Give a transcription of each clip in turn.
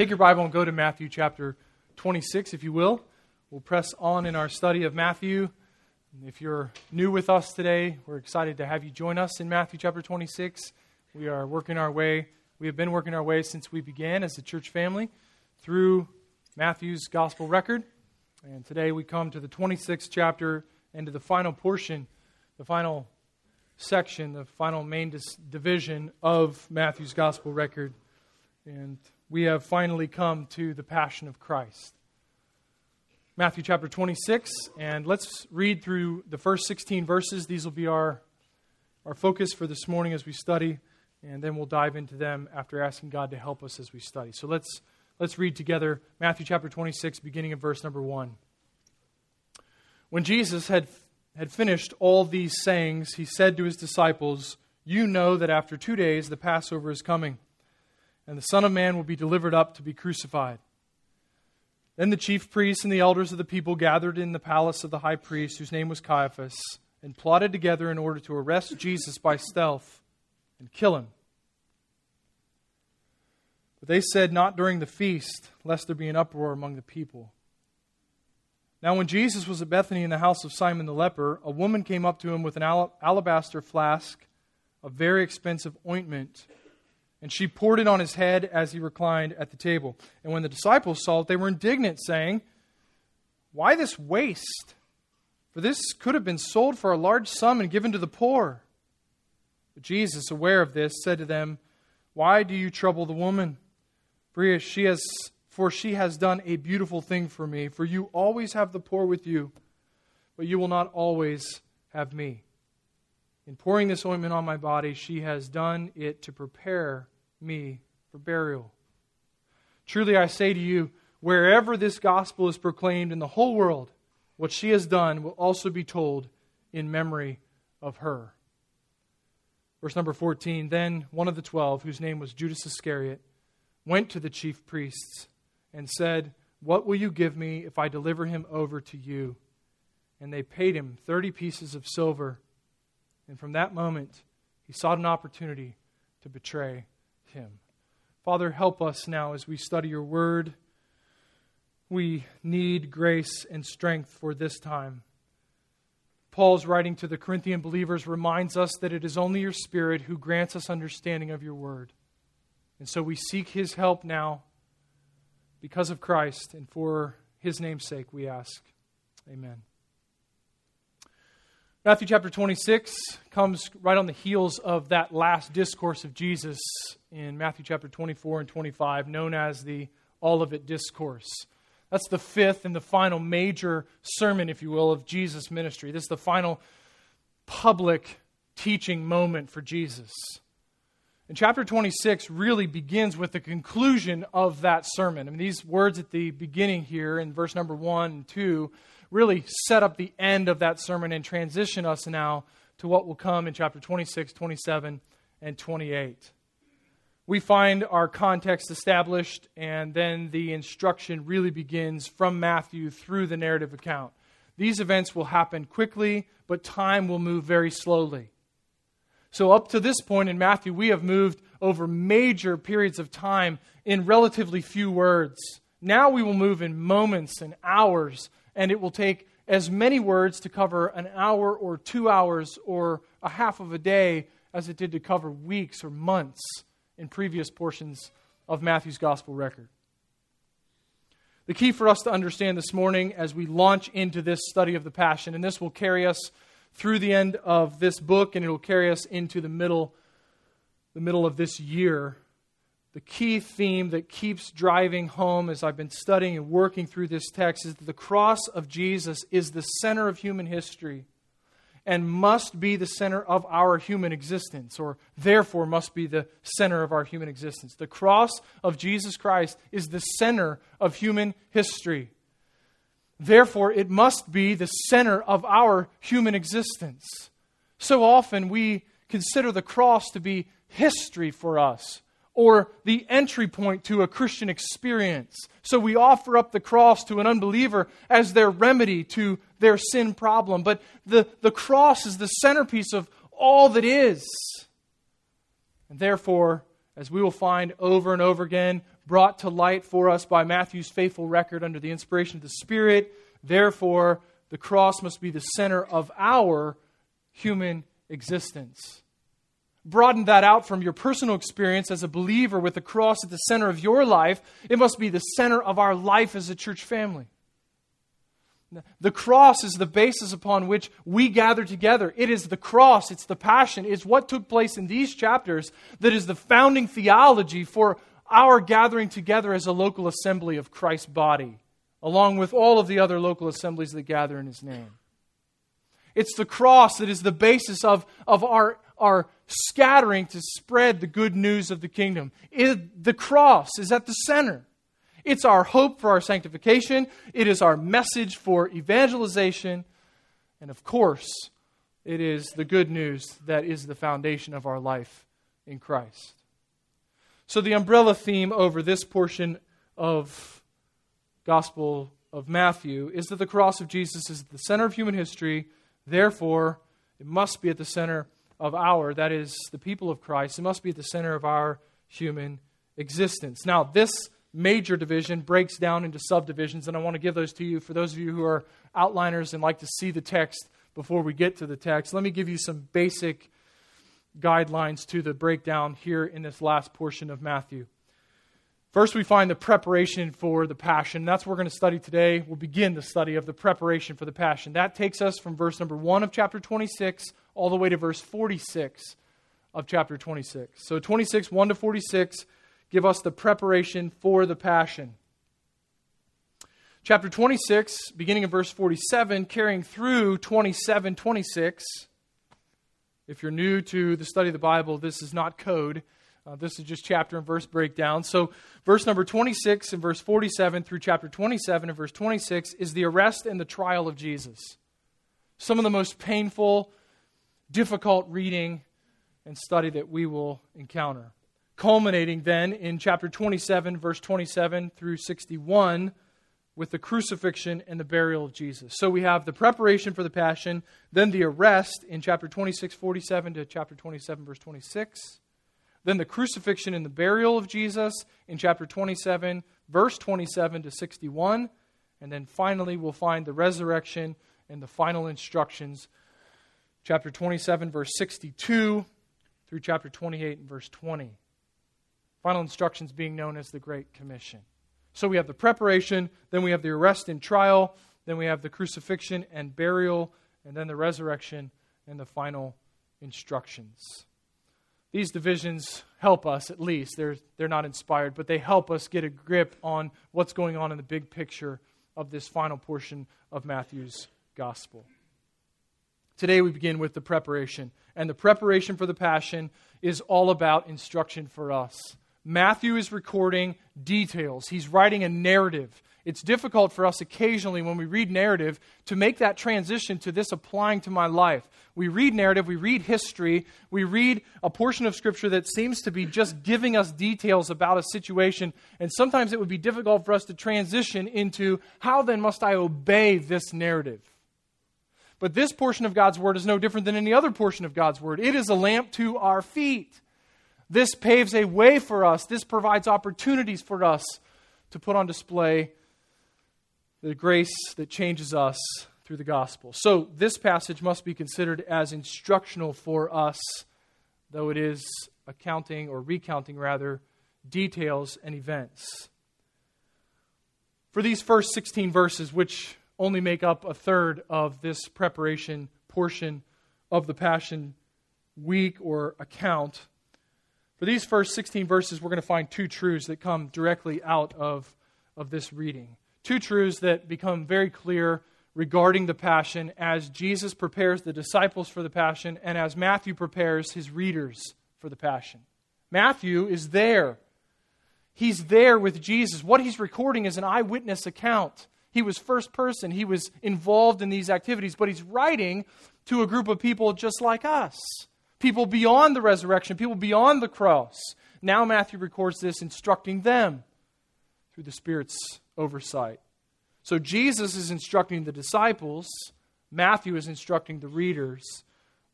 Take your Bible and go to Matthew chapter 26, if you will. We'll press on in our study of Matthew. If you're new with us today, we're excited to have you join us in Matthew chapter 26. We are working our way, we have been working our way since we began as a church family through Matthew's gospel record. And today we come to the 26th chapter and to the final portion, the final section, the final main dis- division of Matthew's gospel record. And we have finally come to the Passion of Christ. Matthew chapter 26, and let's read through the first 16 verses. These will be our, our focus for this morning as we study, and then we'll dive into them after asking God to help us as we study. So let's, let's read together Matthew chapter 26, beginning of verse number 1. When Jesus had, had finished all these sayings, he said to his disciples, You know that after two days the Passover is coming and the Son of Man will be delivered up to be crucified. Then the chief priests and the elders of the people gathered in the palace of the high priest, whose name was Caiaphas, and plotted together in order to arrest Jesus by stealth and kill him. But they said, Not during the feast, lest there be an uproar among the people. Now, when Jesus was at Bethany in the house of Simon the leper, a woman came up to him with an alabaster flask of very expensive ointment and she poured it on his head as he reclined at the table. And when the disciples saw it, they were indignant, saying, Why this waste? For this could have been sold for a large sum and given to the poor. But Jesus, aware of this, said to them, Why do you trouble the woman? For she has, for she has done a beautiful thing for me. For you always have the poor with you, but you will not always have me. In pouring this ointment on my body, she has done it to prepare me for burial. Truly I say to you, wherever this gospel is proclaimed in the whole world, what she has done will also be told in memory of her. Verse number 14 Then one of the twelve, whose name was Judas Iscariot, went to the chief priests and said, What will you give me if I deliver him over to you? And they paid him 30 pieces of silver. And from that moment, he sought an opportunity to betray him. Father, help us now as we study your word. We need grace and strength for this time. Paul's writing to the Corinthian believers reminds us that it is only your Spirit who grants us understanding of your word. And so we seek his help now because of Christ, and for his name's sake we ask. Amen. Matthew chapter 26 comes right on the heels of that last discourse of Jesus in Matthew chapter 24 and 25, known as the Olivet Discourse. That's the fifth and the final major sermon, if you will, of Jesus' ministry. This is the final public teaching moment for Jesus. And chapter 26 really begins with the conclusion of that sermon. I mean, these words at the beginning here in verse number 1 and 2 really set up the end of that sermon and transition us now to what will come in chapter 26, 27, and 28. We find our context established, and then the instruction really begins from Matthew through the narrative account. These events will happen quickly, but time will move very slowly. So, up to this point in Matthew, we have moved over major periods of time in relatively few words. Now we will move in moments and hours and it will take as many words to cover an hour or two hours or a half of a day as it did to cover weeks or months in previous portions of Matthew's gospel record. The key for us to understand this morning as we launch into this study of the Passion, and this will carry us through the end of this book and it will carry us into the middle, the middle of this year the key theme that keeps driving home as I've been studying and working through this text is that the cross of Jesus is the center of human history and must be the center of our human existence, or therefore must be the center of our human existence. The cross of Jesus Christ is the center of human history. Therefore, it must be the center of our human existence. So often we consider the cross to be history for us or the entry point to a Christian experience. So we offer up the cross to an unbeliever as their remedy to their sin problem. But the, the cross is the centerpiece of all that is. And therefore, as we will find over and over again, brought to light for us by Matthew's faithful record under the inspiration of the Spirit. Therefore, the cross must be the center of our human existence. Broaden that out from your personal experience as a believer with the cross at the center of your life. It must be the center of our life as a church family. The cross is the basis upon which we gather together. It is the cross, it's the passion, it's what took place in these chapters that is the founding theology for our gathering together as a local assembly of Christ's body, along with all of the other local assemblies that gather in His name. It's the cross that is the basis of, of our, our scattering to spread the good news of the kingdom. It, the cross is at the center. It's our hope for our sanctification, it is our message for evangelization, and of course, it is the good news that is the foundation of our life in Christ. So, the umbrella theme over this portion of Gospel of Matthew is that the cross of Jesus is at the center of human history. Therefore, it must be at the center of our, that is, the people of Christ. It must be at the center of our human existence. Now, this major division breaks down into subdivisions, and I want to give those to you for those of you who are outliners and like to see the text before we get to the text. Let me give you some basic guidelines to the breakdown here in this last portion of Matthew. First, we find the preparation for the passion. That's what we're going to study today. We'll begin the study of the preparation for the passion. That takes us from verse number 1 of chapter 26 all the way to verse 46 of chapter 26. So, 26, 1 to 46 give us the preparation for the passion. Chapter 26, beginning in verse 47, carrying through 27, 26. If you're new to the study of the Bible, this is not code. Uh, this is just chapter and verse breakdown. So, verse number 26 and verse 47 through chapter 27 and verse 26 is the arrest and the trial of Jesus. Some of the most painful, difficult reading and study that we will encounter culminating then in chapter 27, verse 27 through 61, with the crucifixion and the burial of Jesus. So we have the preparation for the passion, then the arrest in chapter 26, 47 to chapter 27, verse 26, then the crucifixion and the burial of Jesus in chapter 27, verse 27 to 61, and then finally we'll find the resurrection and the final instructions, chapter 27, verse 62 through chapter 28 and verse 20. Final instructions being known as the Great Commission. So we have the preparation, then we have the arrest and trial, then we have the crucifixion and burial, and then the resurrection and the final instructions. These divisions help us, at least. They're, they're not inspired, but they help us get a grip on what's going on in the big picture of this final portion of Matthew's gospel. Today we begin with the preparation. And the preparation for the Passion is all about instruction for us. Matthew is recording details, he's writing a narrative. It's difficult for us occasionally when we read narrative to make that transition to this applying to my life. We read narrative, we read history, we read a portion of Scripture that seems to be just giving us details about a situation, and sometimes it would be difficult for us to transition into how then must I obey this narrative? But this portion of God's Word is no different than any other portion of God's Word. It is a lamp to our feet. This paves a way for us. This provides opportunities for us to put on display the grace that changes us through the gospel. So, this passage must be considered as instructional for us, though it is accounting or recounting, rather, details and events. For these first 16 verses, which only make up a third of this preparation portion of the Passion Week or account, for these first 16 verses, we're going to find two truths that come directly out of, of this reading. Two truths that become very clear regarding the Passion as Jesus prepares the disciples for the Passion and as Matthew prepares his readers for the Passion. Matthew is there. He's there with Jesus. What he's recording is an eyewitness account. He was first person, he was involved in these activities, but he's writing to a group of people just like us people beyond the resurrection, people beyond the cross. Now Matthew records this, instructing them through the Spirit's oversight. So Jesus is instructing the disciples, Matthew is instructing the readers,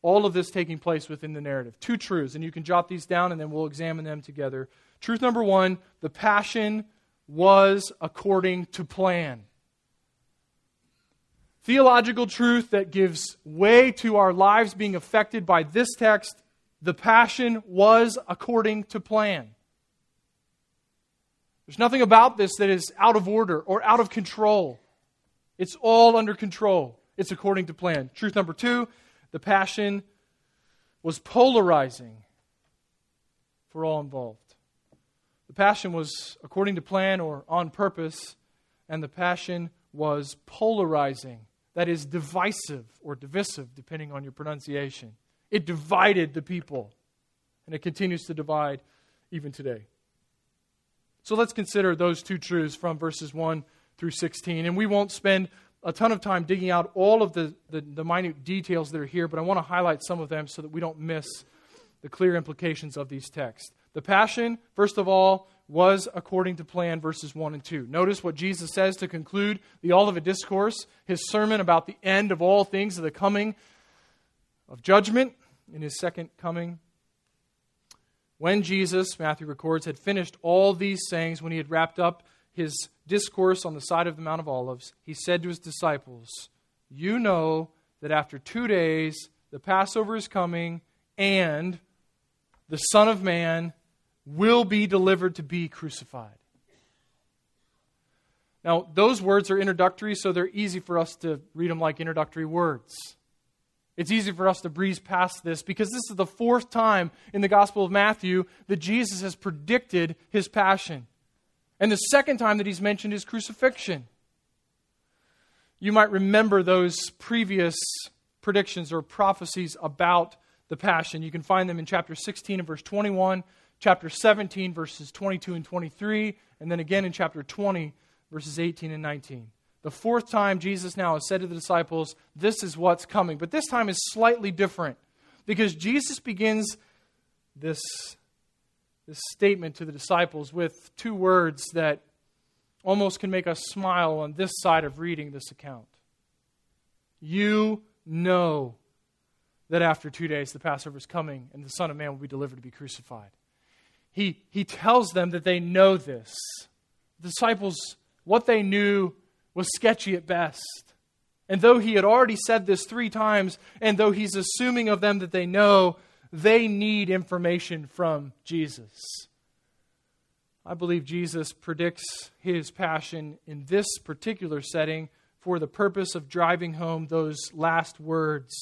All of this taking place within the narrative. Two truths, and you can jot these down and then we'll examine them together. Truth number one the passion was according to plan. Theological truth that gives way to our lives being affected by this text the passion was according to plan. There's nothing about this that is out of order or out of control. It's all under control. It's according to plan. Truth number two the passion was polarizing for all involved. The passion was according to plan or on purpose, and the passion was polarizing. That is divisive or divisive, depending on your pronunciation. It divided the people, and it continues to divide even today. So let's consider those two truths from verses 1 through 16. And we won't spend a ton of time digging out all of the, the, the, minute details that are here, but I want to highlight some of them so that we don't miss the clear implications of these texts. The passion, first of all, was according to plan, verses 1 and 2. Notice what Jesus says to conclude the Olivet Discourse, his sermon about the end of all things, of the coming of judgment in his second coming. When Jesus, Matthew records, had finished all these sayings, when he had wrapped up his discourse on the side of the Mount of Olives, he said to his disciples, You know that after two days the Passover is coming, and the Son of Man will be delivered to be crucified. Now, those words are introductory, so they're easy for us to read them like introductory words. It's easy for us to breeze past this because this is the fourth time in the Gospel of Matthew that Jesus has predicted his passion. And the second time that he's mentioned his crucifixion. You might remember those previous predictions or prophecies about the passion. You can find them in chapter 16 and verse 21, chapter 17, verses 22 and 23, and then again in chapter 20, verses 18 and 19. The fourth time, Jesus now has said to the disciples, This is what's coming. But this time is slightly different because Jesus begins this, this statement to the disciples with two words that almost can make us smile on this side of reading this account. You know that after two days the Passover is coming and the Son of Man will be delivered to be crucified. He, he tells them that they know this. The disciples, what they knew was sketchy at best. And though he had already said this three times, and though he's assuming of them that they know, they need information from Jesus. I believe Jesus predicts his passion in this particular setting for the purpose of driving home those last words.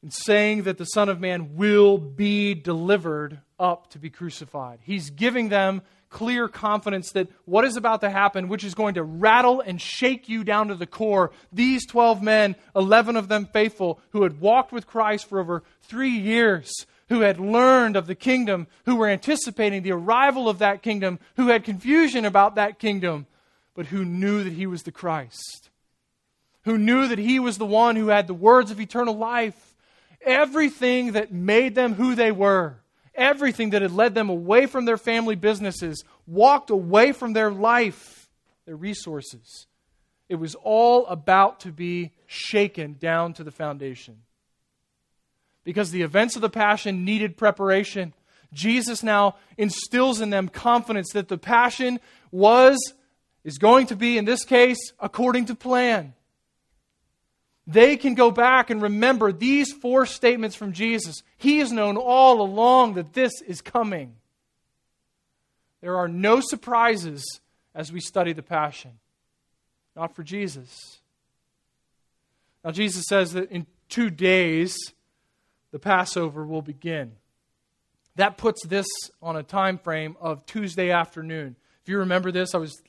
and saying that the Son of Man will be delivered up to be crucified, he's giving them clear confidence that what is about to happen, which is going to rattle and shake you down to the core, these 12 men, 11 of them faithful, who had walked with Christ for over three years, who had learned of the kingdom, who were anticipating the arrival of that kingdom, who had confusion about that kingdom, but who knew that he was the Christ, who knew that he was the one who had the words of eternal life, everything that made them who they were everything that had led them away from their family businesses, walked away from their life, their resources. It was all about to be shaken down to the foundation. Because the events of the Passion needed preparation. Jesus now instills in them confidence that the Passion was, is going to be, in this case, according to plan they can go back and remember these four statements from Jesus. He has known all along that this is coming. There are no surprises as we study the Passion. Not for Jesus. Now, Jesus says that in two days, the Passover will begin. That puts this on a time frame of Tuesday afternoon. If you remember this, I was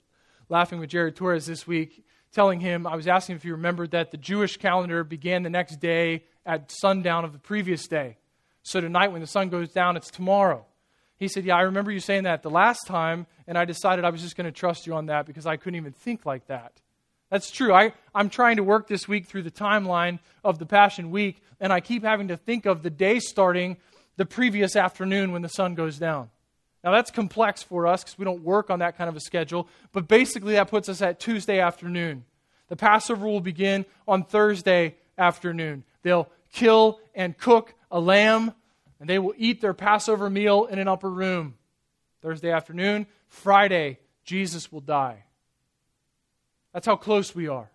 laughing with Jared Torres this week telling him, I was asking if he remembered that the Jewish calendar began the next day at sundown of the previous day. So tonight, when the sun goes down, it's tomorrow. He said, Yeah, I remember you saying that the last time, and I decided I was just going to trust you on that because I couldn't even think like that. That's true. I, I'm trying to work this week through the timeline of the Passion Week, and I keep having to think of the day starting the previous afternoon when the sun goes down. Now, that's complex for us because we don't work on that kind of a schedule, but basically that puts us at Tuesday afternoon. The Passover will begin on Thursday afternoon. They'll kill and cook a lamb, and they will eat their Passover meal in an upper room. Thursday afternoon, Friday, Jesus will die. That's how close we are.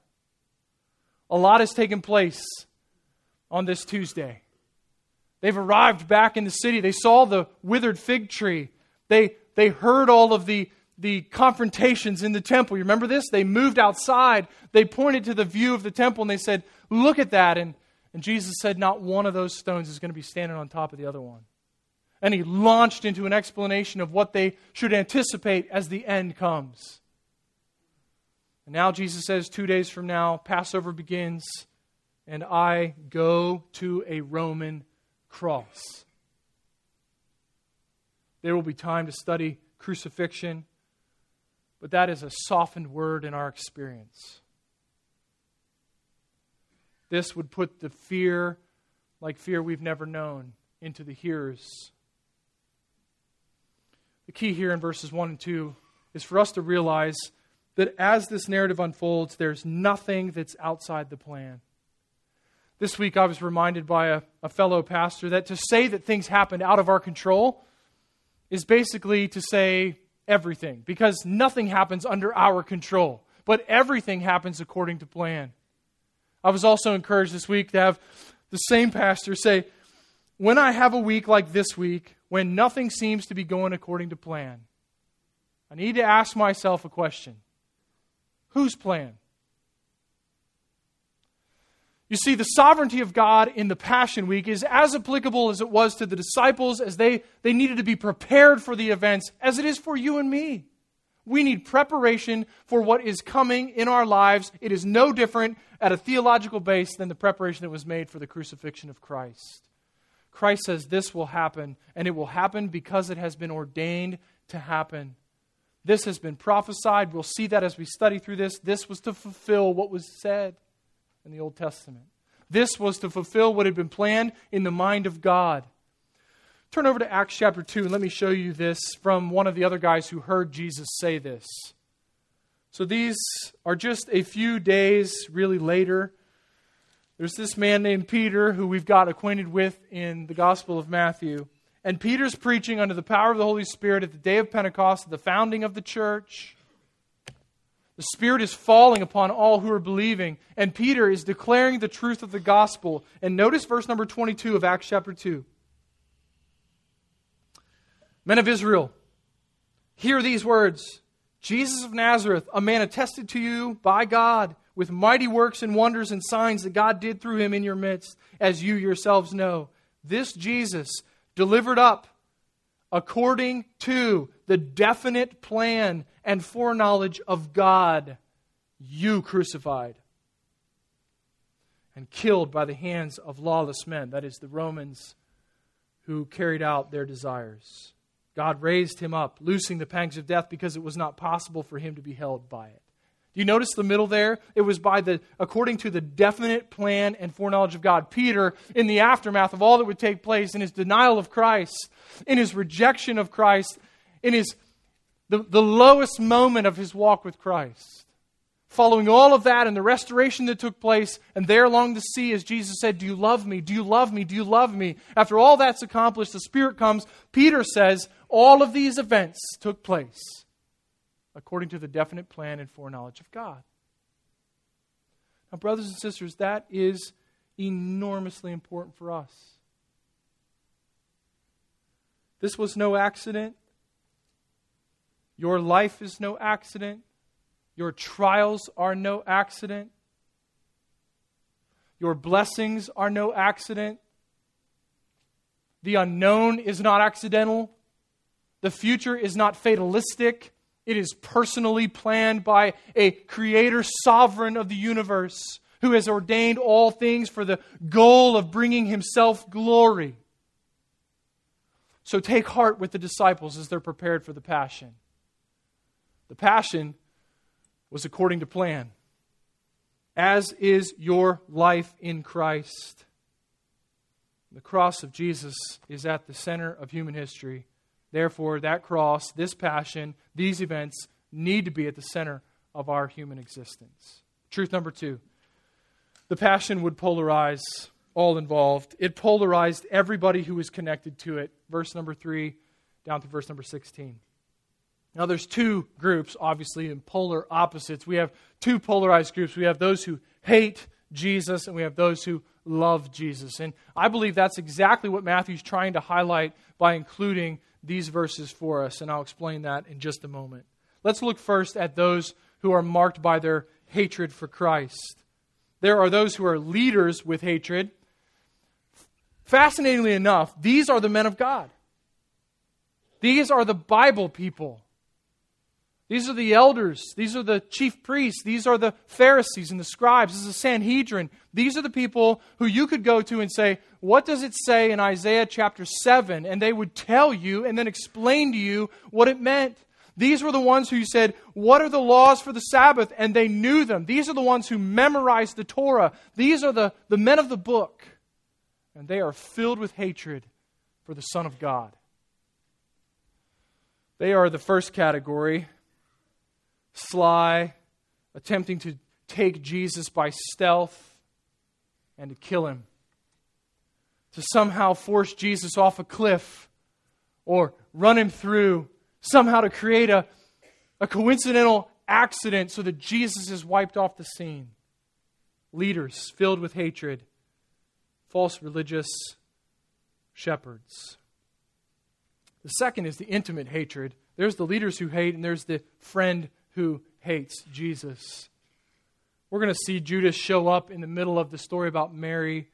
A lot has taken place on this Tuesday. They've arrived back in the city. They saw the withered fig tree. They, they heard all of the, the confrontations in the temple. You remember this? They moved outside. They pointed to the view of the temple and they said, Look at that. And, and Jesus said, Not one of those stones is going to be standing on top of the other one. And he launched into an explanation of what they should anticipate as the end comes. And now Jesus says, Two days from now, Passover begins, and I go to a Roman cross. There will be time to study crucifixion, but that is a softened word in our experience. This would put the fear, like fear we've never known, into the hearers. The key here in verses 1 and 2 is for us to realize that as this narrative unfolds, there's nothing that's outside the plan. This week, I was reminded by a, a fellow pastor that to say that things happened out of our control is basically to say everything, because nothing happens under our control, but everything happens according to plan. I was also encouraged this week to have the same pastor say, When I have a week like this week, when nothing seems to be going according to plan, I need to ask myself a question Whose plan? You see, the sovereignty of God in the Passion Week is as applicable as it was to the disciples as they, they needed to be prepared for the events, as it is for you and me. We need preparation for what is coming in our lives. It is no different at a theological base than the preparation that was made for the crucifixion of Christ. Christ says this will happen, and it will happen because it has been ordained to happen. This has been prophesied. We'll see that as we study through this. This was to fulfill what was said in the Old Testament. This was to fulfill what had been planned in the mind of God. Turn over to Acts chapter 2 and let me show you this from one of the other guys who heard Jesus say this. So these are just a few days really later. There's this man named Peter who we've got acquainted with in the Gospel of Matthew. And Peter's preaching under the power of the Holy Spirit at the day of Pentecost, the founding of the church. The Spirit is falling upon all who are believing, and Peter is declaring the truth of the gospel. And notice verse number 22 of Acts chapter 2. Men of Israel, hear these words Jesus of Nazareth, a man attested to you by God with mighty works and wonders and signs that God did through him in your midst, as you yourselves know. This Jesus, delivered up according to the definite plan and foreknowledge of God, you crucified and killed by the hands of lawless men, that is, the Romans who carried out their desires. God raised him up, loosing the pangs of death because it was not possible for him to be held by it. Do you notice the middle there? It was by the according to the definite plan and foreknowledge of God. Peter, in the aftermath of all that would take place, in his denial of Christ, in his rejection of Christ, in his the, the lowest moment of his walk with Christ. Following all of that and the restoration that took place, and there along the sea, as Jesus said, Do you love me? Do you love me? Do you love me? After all that's accomplished, the Spirit comes. Peter says, All of these events took place according to the definite plan and foreknowledge of God. Now, brothers and sisters, that is enormously important for us. This was no accident. Your life is no accident. Your trials are no accident. Your blessings are no accident. The unknown is not accidental. The future is not fatalistic. It is personally planned by a creator sovereign of the universe who has ordained all things for the goal of bringing himself glory. So take heart with the disciples as they're prepared for the passion. The passion was according to plan, as is your life in Christ. The cross of Jesus is at the center of human history. Therefore, that cross, this passion, these events need to be at the center of our human existence. Truth number two the passion would polarize all involved. It polarized everybody who was connected to it. Verse number 3 down to verse number 16. Now, there's two groups, obviously, in polar opposites. We have two polarized groups. We have those who hate Jesus, and we have those who love Jesus. And I believe that's exactly what Matthew's trying to highlight by including these verses for us, and I'll explain that in just a moment. Let's look first at those who are marked by their hatred for Christ. There are those who are leaders with hatred. Fascinatingly enough, these are the men of God. These are the Bible people. These are the elders. These are the chief priests. These are the Pharisees and the scribes. This is the Sanhedrin. These are the people who you could go to and say, What does it say in Isaiah chapter 7? And they would tell you and then explain to you what it meant. These were the ones who said, What are the laws for the Sabbath? And they knew them. These are the ones who memorized the Torah. These are the, the men of the book. And they are filled with hatred for the Son of God. They are the first category sly, attempting to take Jesus by stealth and to kill him, to somehow force Jesus off a cliff or run him through, somehow to create a, a coincidental accident so that Jesus is wiped off the scene. Leaders filled with hatred, false religious shepherds. The second is the intimate hatred. There's the leaders who hate, and there's the friend who hates Jesus. We're going to see Judas show up in the middle of the story about Mary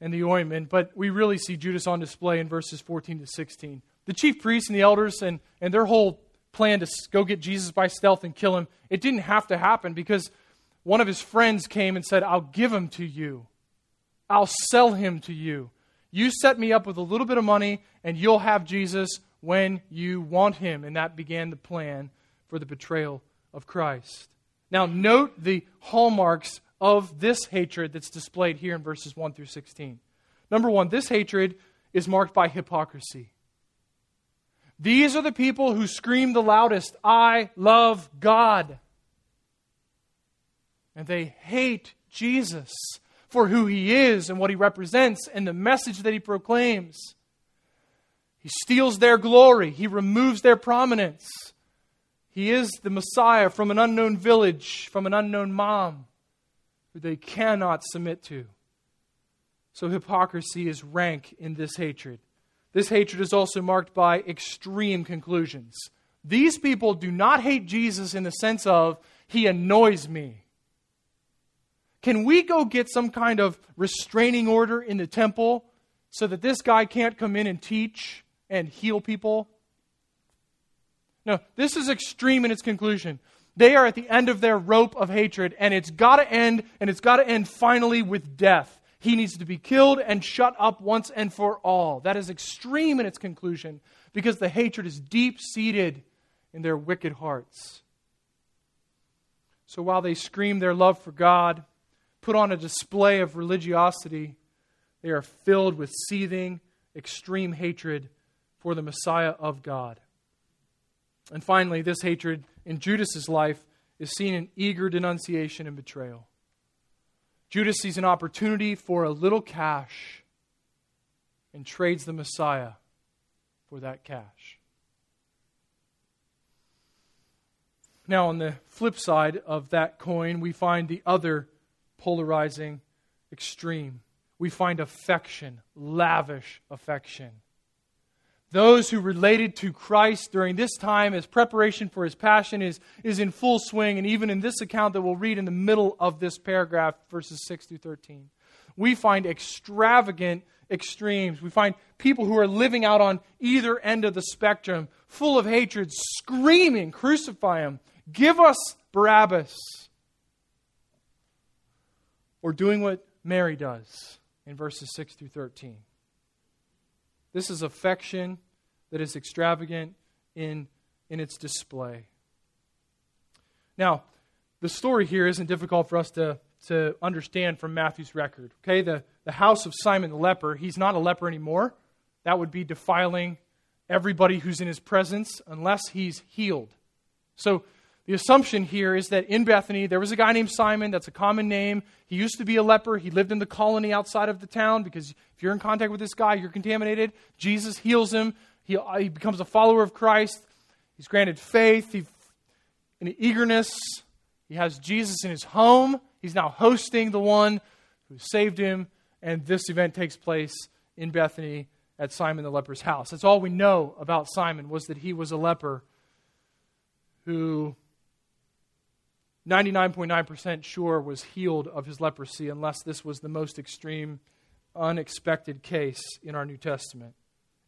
and the ointment, but we really see Judas on display in verses 14 to 16. The chief priests and the elders and, and their whole plan to go get Jesus by stealth and kill him, it didn't have to happen because one of his friends came and said, I'll give him to you. I'll sell him to you. You set me up with a little bit of money, and you'll have Jesus when you want him. And that began the plan for the betrayal of Christ. Now, note the hallmarks of this hatred that's displayed here in verses 1 through 16. Number one, this hatred is marked by hypocrisy. These are the people who scream the loudest, I love God. And they hate Jesus for who he is and what he represents and the message that he proclaims. He steals their glory, he removes their prominence. He is the Messiah from an unknown village, from an unknown mom, who they cannot submit to. So hypocrisy is rank in this hatred. This hatred is also marked by extreme conclusions. These people do not hate Jesus in the sense of, he annoys me. Can we go get some kind of restraining order in the temple so that this guy can't come in and teach and heal people? No, this is extreme in its conclusion. They are at the end of their rope of hatred, and it's got to end, and it's got to end finally with death. He needs to be killed and shut up once and for all. That is extreme in its conclusion because the hatred is deep seated in their wicked hearts. So while they scream their love for God, put on a display of religiosity, they are filled with seething, extreme hatred for the Messiah of God. And finally, this hatred in Judas's life is seen in eager denunciation and betrayal. Judas sees an opportunity for a little cash and trades the Messiah for that cash. Now, on the flip side of that coin, we find the other polarizing extreme. We find affection, lavish affection. Those who related to Christ during this time as preparation for his passion is, is in full swing, and even in this account that we'll read in the middle of this paragraph, verses 6 through 13. We find extravagant extremes. We find people who are living out on either end of the spectrum, full of hatred, screaming, Crucify him! Give us Barabbas! Or doing what Mary does in verses 6 through 13. This is affection that is extravagant in, in its display. Now, the story here isn't difficult for us to, to understand from Matthew's record. Okay, the, the house of Simon the leper, he's not a leper anymore. That would be defiling everybody who's in his presence unless he's healed. So The assumption here is that in Bethany, there was a guy named Simon. That's a common name. He used to be a leper. He lived in the colony outside of the town because if you're in contact with this guy, you're contaminated. Jesus heals him. He, uh, he becomes a follower of Christ. He's granted faith, he, an eagerness. He has Jesus in his home. He's now hosting the one who saved him. And this event takes place in Bethany at Simon the leper's house. That's all we know about Simon was that he was a leper who 99.9% sure was healed of his leprosy unless this was the most extreme unexpected case in our New Testament.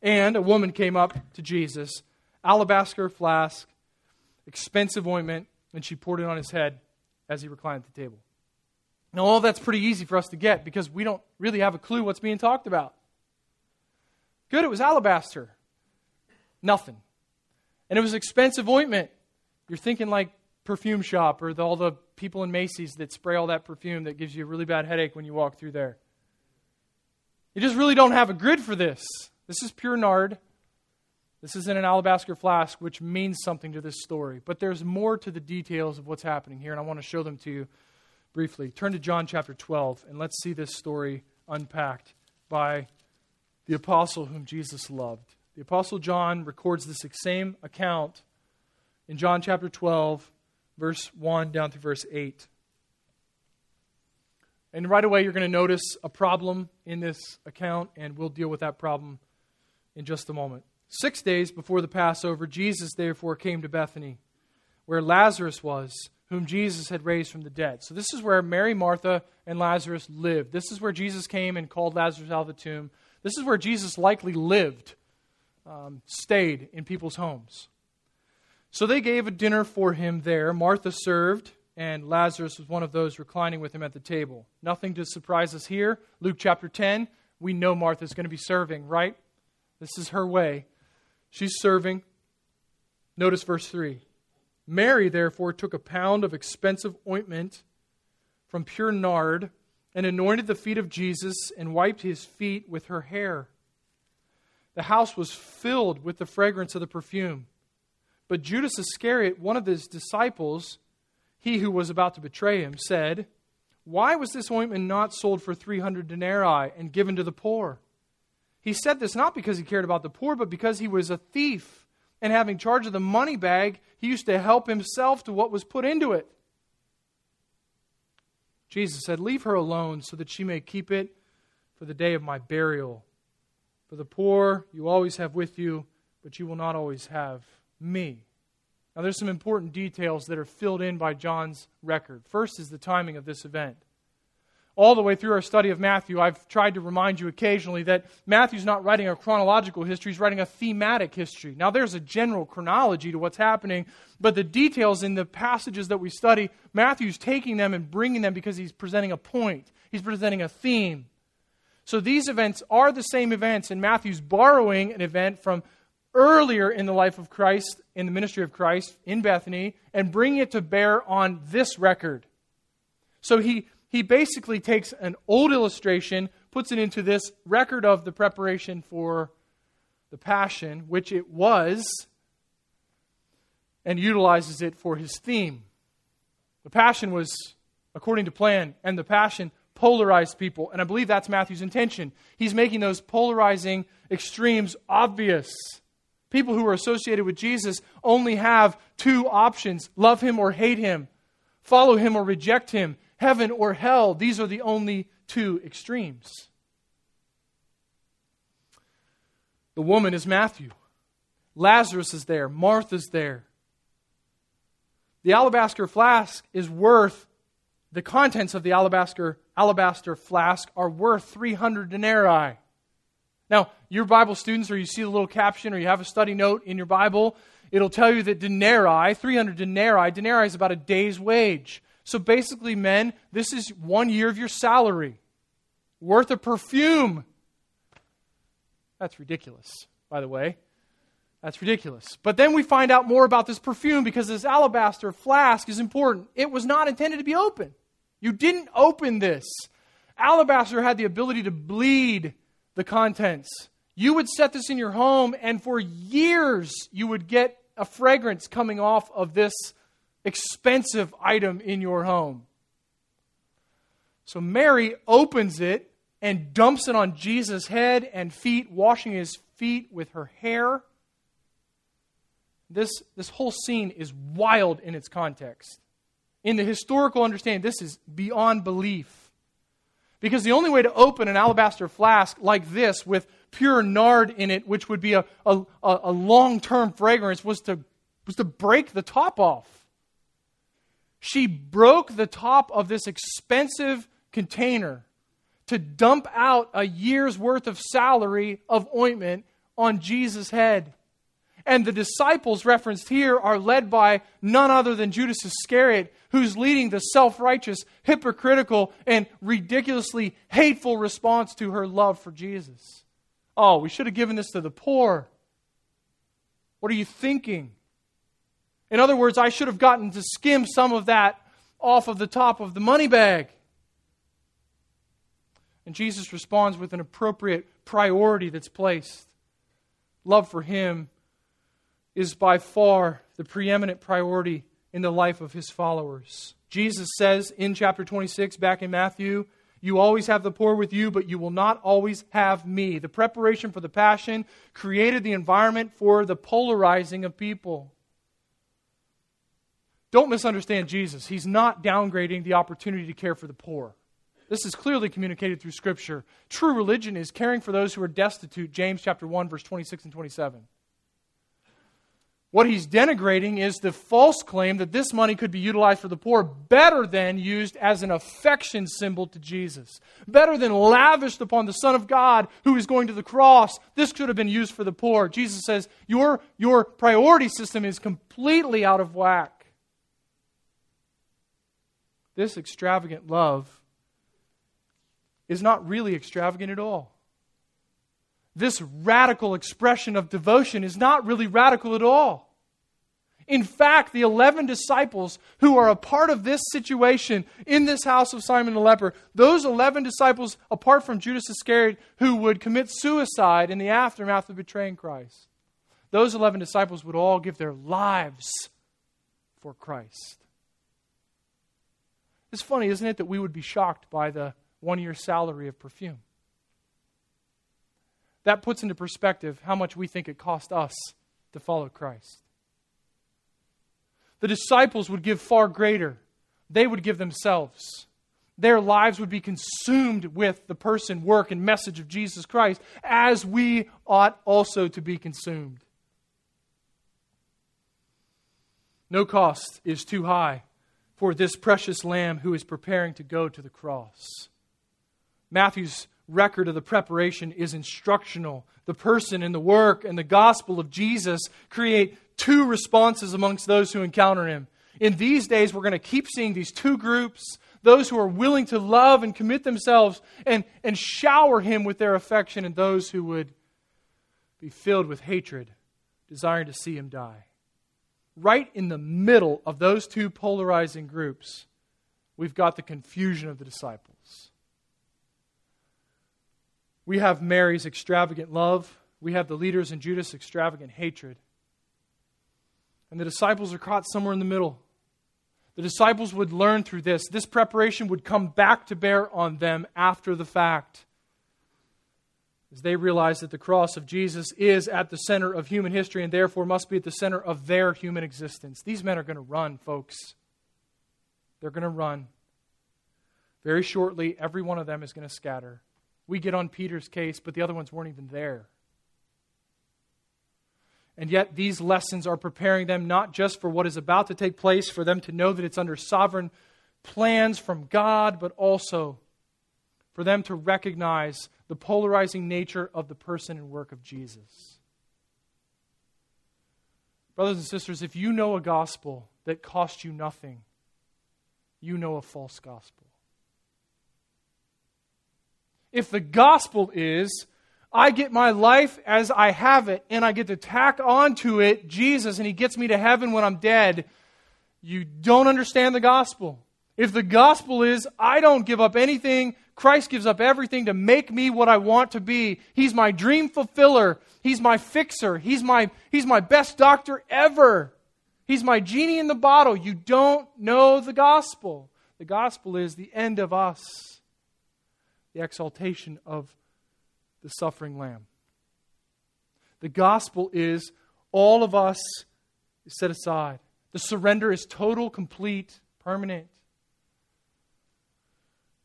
And a woman came up to Jesus, alabaster flask, expensive ointment, and she poured it on his head as he reclined at the table. Now, all that's pretty easy for us to get because we don't really have a clue what's being talked about. Good, it was alabaster. Nothing. And it was expensive ointment. You're thinking like perfume shop or the, all the people in Macy's that spray all that perfume that gives you a really bad headache when you walk through there. You just really don't have a grid for this. This is pure nard. This is in an alabaster flask, which means something to this story. But there's more to the details of what's happening here, and I want to show them to you briefly. Turn to John chapter 12, and let's see this story unpacked by the apostle whom Jesus loved. The apostle John records this same account in John chapter 12, verse 1 down to verse 8. And right away, you're going to notice a problem in this account, and we'll deal with that problem in just a moment. Six days before the Passover, Jesus therefore came to Bethany, where Lazarus was, whom Jesus had raised from the dead. So, this is where Mary, Martha, and Lazarus lived. This is where Jesus came and called Lazarus out of the tomb. This is where Jesus likely lived, um, stayed in people's homes. So they gave a dinner for him there. Martha served, and Lazarus was one of those reclining with him at the table. Nothing to surprise us here. Luke chapter 10, we know Martha's going to be serving, right? This is her way. She's serving. Notice verse 3. Mary, therefore, took a pound of expensive ointment from pure nard and anointed the feet of Jesus and wiped his feet with her hair. The house was filled with the fragrance of the perfume. But Judas Iscariot, one of his disciples, he who was about to betray him, said, Why was this ointment not sold for 300 denarii and given to the poor? He said this not because he cared about the poor, but because he was a thief, and having charge of the money bag, he used to help himself to what was put into it. Jesus said, Leave her alone so that she may keep it for the day of my burial. For the poor you always have with you, but you will not always have me. Now, there's some important details that are filled in by John's record. First is the timing of this event. All the way through our study of Matthew, I've tried to remind you occasionally that Matthew's not writing a chronological history, he's writing a thematic history. Now, there's a general chronology to what's happening, but the details in the passages that we study, Matthew's taking them and bringing them because he's presenting a point, he's presenting a theme. So these events are the same events, and Matthew's borrowing an event from earlier in the life of Christ, in the ministry of Christ, in Bethany, and bringing it to bear on this record. So he, he basically takes an old illustration, puts it into this record of the preparation for the Passion, which it was, and utilizes it for his theme. The Passion was according to plan, and the Passion polarized people. And I believe that's Matthew's intention. He's making those polarizing extremes obvious. People who are associated with Jesus only have two options love him or hate him, follow him or reject him, heaven or hell. These are the only two extremes. The woman is Matthew. Lazarus is there. Martha's there. The alabaster flask is worth, the contents of the alabaster, alabaster flask are worth 300 denarii. Now, your Bible students, or you see the little caption, or you have a study note in your Bible, it'll tell you that denarii, 300 denarii, denarii is about a day's wage. So basically, men, this is one year of your salary worth of perfume. That's ridiculous, by the way. That's ridiculous. But then we find out more about this perfume because this alabaster flask is important. It was not intended to be open. You didn't open this. Alabaster had the ability to bleed the contents. You would set this in your home, and for years you would get a fragrance coming off of this expensive item in your home. So Mary opens it and dumps it on Jesus' head and feet, washing his feet with her hair. This, this whole scene is wild in its context. In the historical understanding, this is beyond belief. Because the only way to open an alabaster flask like this with pure nard in it, which would be a, a, a long term fragrance, was to, was to break the top off. She broke the top of this expensive container to dump out a year's worth of salary of ointment on Jesus' head. And the disciples referenced here are led by none other than Judas Iscariot, who's leading the self righteous, hypocritical, and ridiculously hateful response to her love for Jesus. Oh, we should have given this to the poor. What are you thinking? In other words, I should have gotten to skim some of that off of the top of the money bag. And Jesus responds with an appropriate priority that's placed. Love for Him is by far the preeminent priority in the life of his followers. Jesus says in chapter 26, back in Matthew, You always have the poor with you, but you will not always have me. The preparation for the passion created the environment for the polarizing of people. Don't misunderstand Jesus. He's not downgrading the opportunity to care for the poor. This is clearly communicated through Scripture. True religion is caring for those who are destitute, James chapter 1, verse 26 and 27. What he's denigrating is the false claim that this money could be utilized for the poor better than used as an affection symbol to Jesus. Better than lavished upon the Son of God who is going to the cross. This could have been used for the poor. Jesus says, Your, your priority system is completely out of whack. This extravagant love is not really extravagant at all this radical expression of devotion is not really radical at all. In fact, the 11 disciples who are a part of this situation in this house of Simon the leper, those 11 disciples, apart from Judas Iscariot, who would commit suicide in the aftermath of betraying Christ, those 11 disciples would all give their lives for Christ. It's funny, isn't it, that we would be shocked by the one year salary of perfume? That puts into perspective how much we think it cost us to follow Christ. The disciples would give far greater, they would give themselves. Their lives would be consumed with the person, work, and message of Jesus Christ, as we ought also to be consumed. No cost is too high for this precious lamb who is preparing to go to the cross. Matthew's record of the preparation is instructional. The person and the work and the gospel of Jesus create two responses amongst those who encounter him. In these days, we're going to keep seeing these two groups those who are willing to love and commit themselves and, and shower him with their affection, and those who would be filled with hatred, desiring to see him die. Right in the middle of those two polarizing groups, we've got the confusion of the disciples. We have Mary's extravagant love. We have the leaders in Judas' extravagant hatred. And the disciples are caught somewhere in the middle. The disciples would learn through this. This preparation would come back to bear on them after the fact. As they realize that the cross of Jesus is at the center of human history and therefore must be at the center of their human existence. These men are going to run, folks. They're going to run. Very shortly, every one of them is going to scatter. We get on Peter's case, but the other ones weren't even there. And yet, these lessons are preparing them not just for what is about to take place, for them to know that it's under sovereign plans from God, but also for them to recognize the polarizing nature of the person and work of Jesus. Brothers and sisters, if you know a gospel that cost you nothing, you know a false gospel. If the gospel is, I get my life as I have it, and I get to tack onto it Jesus, and He gets me to heaven when I'm dead, you don't understand the gospel. If the gospel is, I don't give up anything, Christ gives up everything to make me what I want to be. He's my dream fulfiller. He's my fixer. He's my, he's my best doctor ever. He's my genie in the bottle. You don't know the gospel. The gospel is the end of us, the exaltation of the suffering lamb. The gospel is all of us is set aside. The surrender is total, complete, permanent.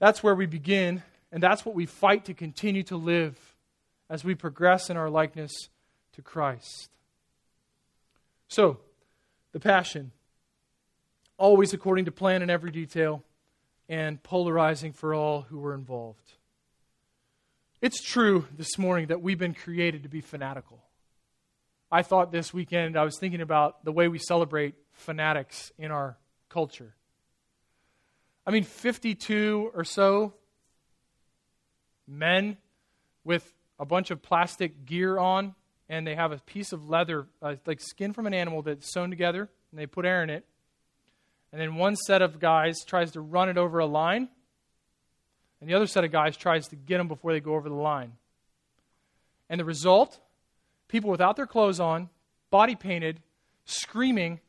That's where we begin, and that's what we fight to continue to live as we progress in our likeness to Christ. So, the passion, always according to plan in every detail, and polarizing for all who were involved. It's true this morning that we've been created to be fanatical. I thought this weekend, I was thinking about the way we celebrate fanatics in our culture. I mean, 52 or so men with a bunch of plastic gear on, and they have a piece of leather, uh, like skin from an animal that's sewn together, and they put air in it. And then one set of guys tries to run it over a line, and the other set of guys tries to get them before they go over the line. And the result people without their clothes on, body painted, screaming,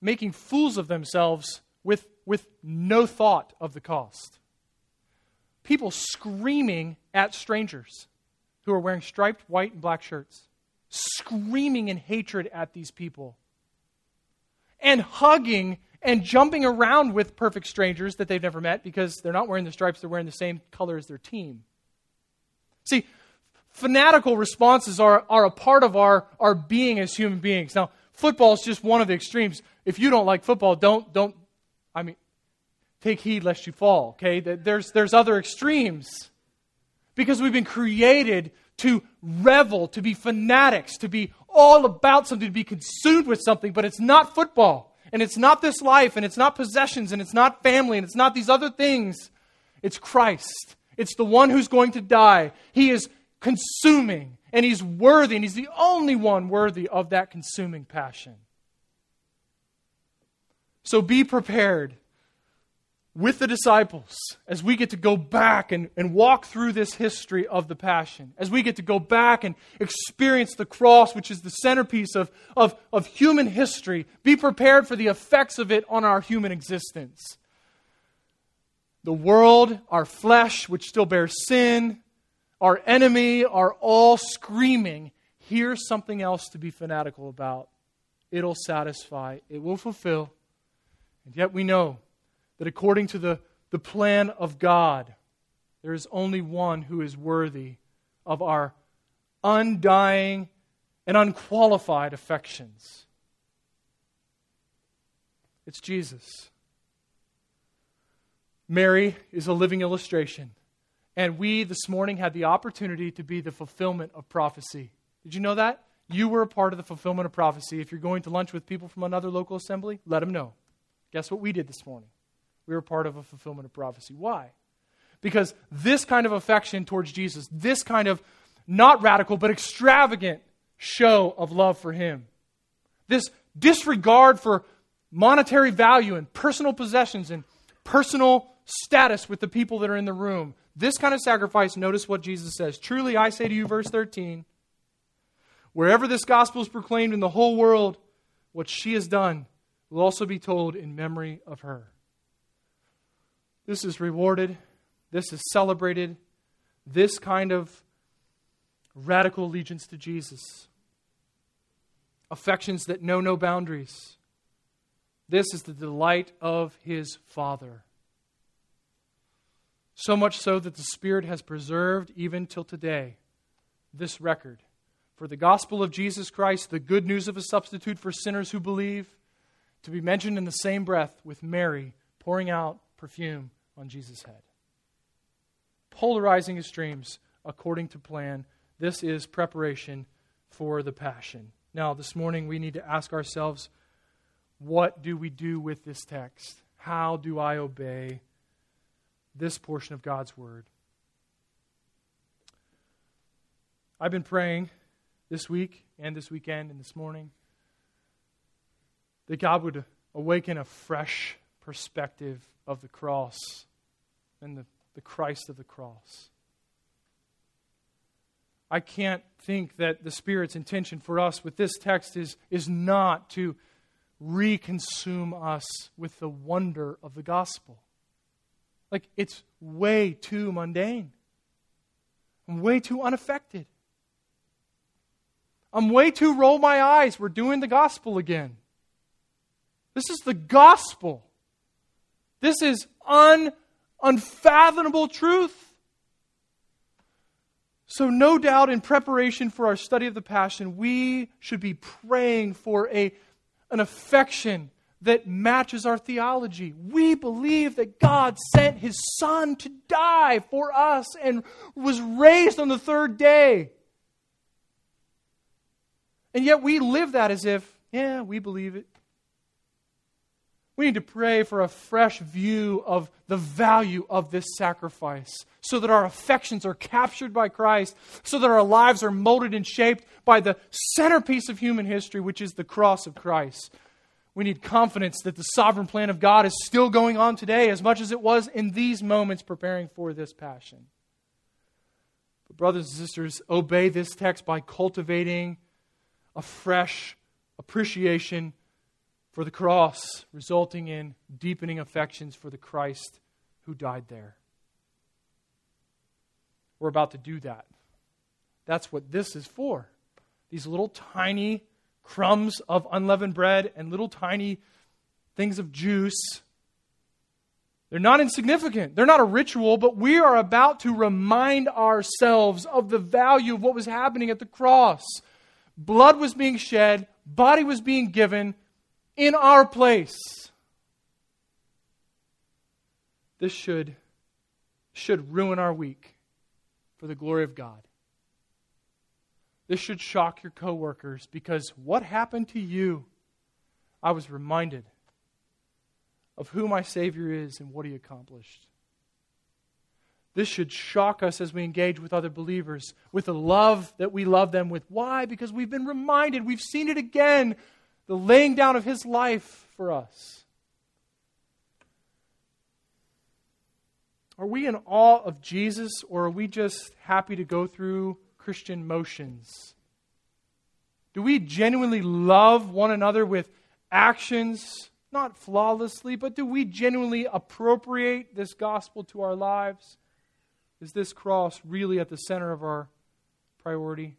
making fools of themselves with, with no thought of the cost. People screaming at strangers who are wearing striped white and black shirts, screaming in hatred at these people, and hugging and jumping around with perfect strangers that they've never met because they're not wearing the stripes, they're wearing the same color as their team. See, fanatical responses are, are a part of our, our being as human beings. Now, football is just one of the extremes. If you don't like football, don't, don't, I mean, take heed lest you fall, okay? There's, there's other extremes. Because we've been created to revel, to be fanatics, to be all about something, to be consumed with something, but it's not football. And it's not this life, and it's not possessions, and it's not family, and it's not these other things. It's Christ. It's the one who's going to die. He is consuming, and He's worthy, and He's the only one worthy of that consuming passion. So be prepared with the disciples as we get to go back and, and walk through this history of the passion, as we get to go back and experience the cross, which is the centerpiece of, of, of human history, be prepared for the effects of it on our human existence. The world, our flesh, which still bears sin, our enemy are all screaming, here's something else to be fanatical about. It'll satisfy, it will fulfill. And yet we know that according to the, the plan of God, there is only one who is worthy of our undying and unqualified affections. It's Jesus. Mary is a living illustration. And we this morning had the opportunity to be the fulfillment of prophecy. Did you know that? You were a part of the fulfillment of prophecy. If you're going to lunch with people from another local assembly, let them know. Guess what we did this morning? we were part of a fulfillment of prophecy. Why? Because this kind of affection towards Jesus, this kind of not radical but extravagant show of love for Him, this disregard for monetary value and personal possessions and personal status with the people that are in the room, this kind of sacrifice, notice what Jesus says. Truly, I say to you, verse 13, wherever this gospel is proclaimed in the whole world, what she has done will also be told in memory of her. This is rewarded. This is celebrated. This kind of radical allegiance to Jesus. Affections that know no boundaries. This is the delight of his Father. So much so that the Spirit has preserved, even till today, this record. For the gospel of Jesus Christ, the good news of a substitute for sinners who believe, to be mentioned in the same breath with Mary pouring out perfume on Jesus' head. Polarizing extremes according to plan. This is preparation for the passion. Now, this morning we need to ask ourselves what do we do with this text? How do I obey this portion of God's Word? I've been praying this week and this weekend and this morning that God would awaken a fresh perspective of the cross and the, the Christ of the cross. I can't think that the Spirit's intention for us with this text is, is not to reconsume us with the wonder of the gospel. Like, it's way too mundane. I'm way too unaffected. I'm way too roll my eyes. We're doing the gospel again. This is the gospel. This is un, unfathomable truth. So, no doubt, in preparation for our study of the Passion, we should be praying for a, an affection that matches our theology. We believe that God sent His Son to die for us and was raised on the third day. And yet we live that as if, yeah, we believe it. We need to pray for a fresh view of the value of this sacrifice so that our affections are captured by Christ, so that our lives are molded and shaped by the centerpiece of human history, which is the cross of Christ. We need confidence that the sovereign plan of God is still going on today as much as it was in these moments preparing for this passion. But, brothers and sisters, obey this text by cultivating a fresh appreciation for the cross, resulting in deepening affections for the Christ who died there. We're about to do that. That's what this is for. These little tiny crumbs of unleavened bread and little tiny things of juice. They're not insignificant. They're not a ritual, but we are about to remind ourselves of the value of what was happening at the cross. Blood was being shed, body was being given, in our place. This should, should ruin our week for the glory of God. This should shock your coworkers because what happened to you? I was reminded of who my Savior is and what He accomplished. This should shock us as we engage with other believers with the love that we love them with. Why? Because we've been reminded, we've seen it again the laying down of his life for us. Are we in awe of Jesus or are we just happy to go through Christian motions? Do we genuinely love one another with actions, not flawlessly, but do we genuinely appropriate this gospel to our lives? Is this cross really at the center of our priority?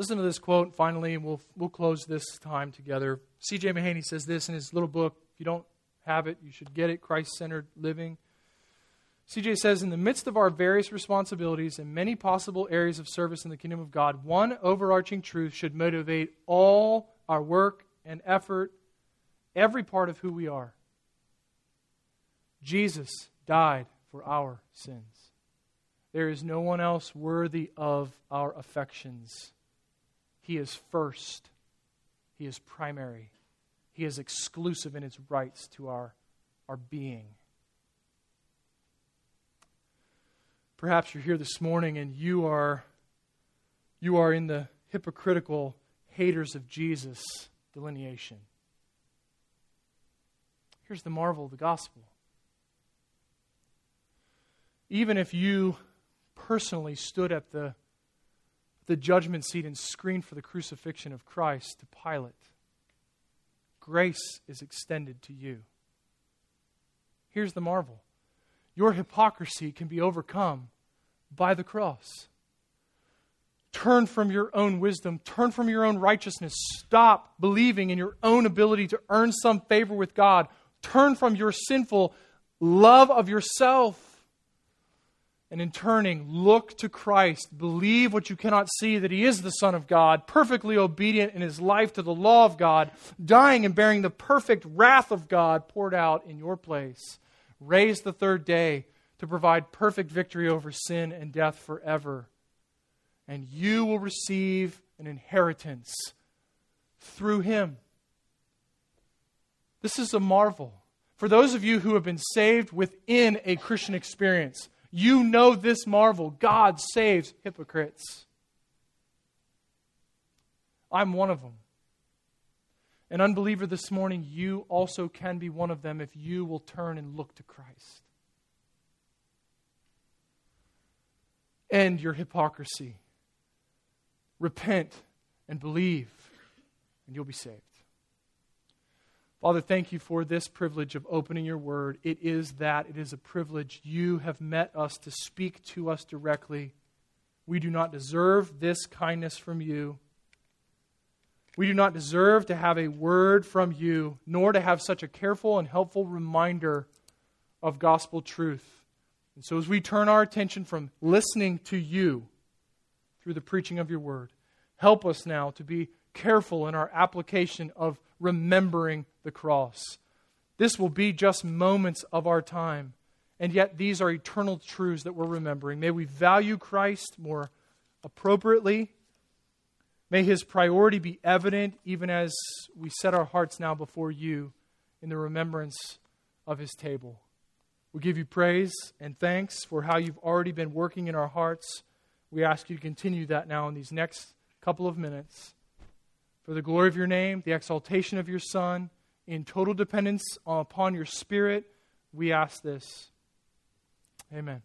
Listen to this quote finally, and we'll, we'll close this time together. C.J. Mahaney says this in his little book. If you don't have it, you should get it Christ centered living. CJ says, in the midst of our various responsibilities and many possible areas of service in the kingdom of God, one overarching truth should motivate all our work and effort, every part of who we are. Jesus died for our sins. There is no one else worthy of our affections. He is first, He is primary, He is exclusive in His rights to our, our being. Perhaps you're here this morning and you are, you are in the hypocritical haters of Jesus delineation. Here's the marvel of the gospel. Even if you personally stood at the the judgment seat and screen for the crucifixion of Christ to Pilate. Grace is extended to you. Here's the marvel your hypocrisy can be overcome by the cross. Turn from your own wisdom, turn from your own righteousness. Stop believing in your own ability to earn some favor with God. Turn from your sinful love of yourself and in turning, look to Christ. Believe what you cannot see that He is the Son of God, perfectly obedient in His life to the law of God, dying and bearing the perfect wrath of God poured out in your place. Raised the third day to provide perfect victory over sin and death forever. And you will receive an inheritance through Him. This is a marvel. For those of you who have been saved within a Christian experience, you know this marvel God saves hypocrites. I'm one of them. An unbeliever this morning, you also can be one of them if you will turn and look to Christ. End your hypocrisy. Repent and believe, and you'll be saved. Father, thank you for this privilege of opening your word. It is that, it is a privilege. You have met us to speak to us directly. We do not deserve this kindness from you. We do not deserve to have a word from you, nor to have such a careful and helpful reminder of gospel truth. And so, as we turn our attention from listening to you through the preaching of your word, help us now to be careful in our application of remembering the cross. This will be just moments of our time, and yet these are eternal truths that we're remembering. May we value Christ more appropriately. May his priority be evident even as we set our hearts now before you in the remembrance of his table. We give you praise and thanks for how you've already been working in our hearts. We ask you to continue that now in these next couple of minutes for the glory of your name, the exaltation of your Son, in total dependence upon your Spirit, we ask this. Amen.